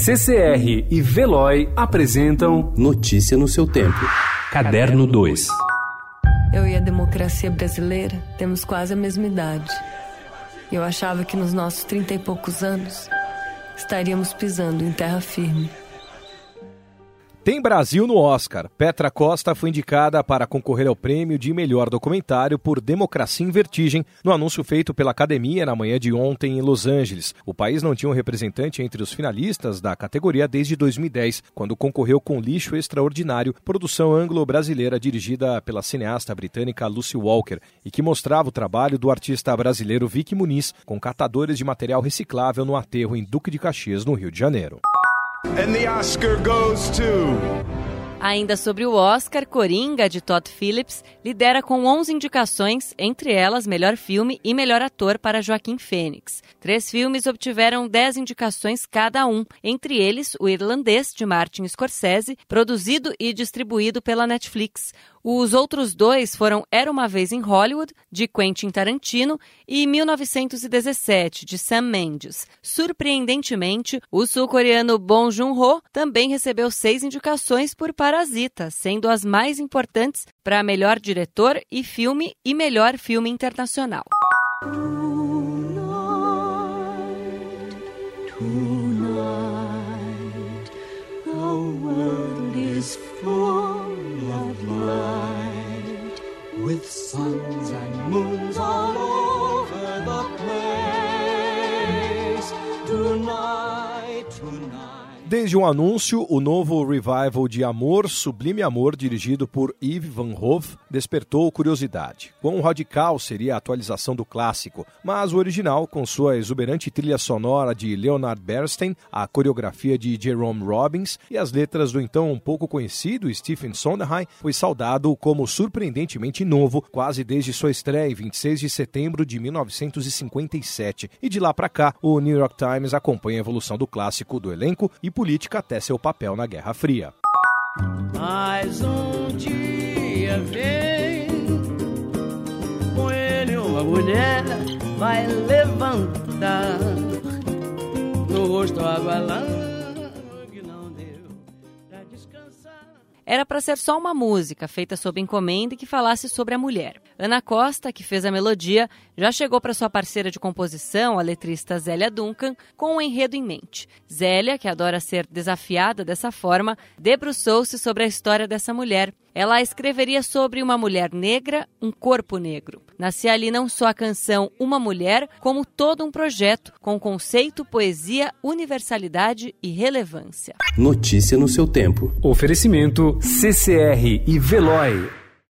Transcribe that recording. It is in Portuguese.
CCR e Veloy apresentam Notícia no seu tempo. Caderno 2. Eu e a democracia brasileira temos quase a mesma idade. Eu achava que nos nossos trinta e poucos anos estaríamos pisando em terra firme. Tem Brasil no Oscar. Petra Costa foi indicada para concorrer ao prêmio de melhor documentário por Democracia em Vertigem, no anúncio feito pela Academia na manhã de ontem em Los Angeles. O país não tinha um representante entre os finalistas da categoria desde 2010, quando concorreu com Lixo Extraordinário, produção anglo-brasileira dirigida pela cineasta britânica Lucy Walker, e que mostrava o trabalho do artista brasileiro Vicky Muniz com catadores de material reciclável no aterro em Duque de Caxias, no Rio de Janeiro. And the Oscar goes to. Ainda sobre o Oscar, Coringa, de Todd Phillips, lidera com 11 indicações, entre elas melhor filme e melhor ator para Joaquim Fênix. Três filmes obtiveram 10 indicações cada um, entre eles o irlandês, de Martin Scorsese, produzido e distribuído pela Netflix. Os outros dois foram Era uma Vez em Hollywood, de Quentin Tarantino, e 1917, de Sam Mendes. Surpreendentemente, o sul-coreano Bong Joon-ho também recebeu seis indicações por Parasita, sendo as mais importantes para melhor diretor e filme e melhor filme internacional. With suns and moons all over the place. Tonight, tonight. Desde um anúncio, o novo revival de Amor, Sublime Amor, dirigido por Yves Van Hove, despertou curiosidade. Quão radical seria a atualização do clássico, mas o original, com sua exuberante trilha sonora de Leonard Bernstein, a coreografia de Jerome Robbins e as letras do então um pouco conhecido Stephen Sondheim, foi saudado como surpreendentemente novo quase desde sua estreia em 26 de setembro de 1957. E de lá para cá, o New York Times acompanha a evolução do clássico do elenco e política até seu papel na Guerra Fria. Mais um dia vem, com ele uma mulher vai levantar no rosto água que não deu pra descansar. Era para ser só uma música feita sob encomenda e que falasse sobre a mulher. Ana Costa, que fez a melodia, já chegou para sua parceira de composição, a letrista Zélia Duncan, com o um enredo em mente. Zélia, que adora ser desafiada dessa forma, debruçou-se sobre a história dessa mulher. Ela escreveria sobre uma mulher negra, um corpo negro. Nascia ali não só a canção Uma Mulher, como todo um projeto com conceito, poesia, universalidade e relevância. Notícia no seu tempo. Oferecimento CCR e Veloy.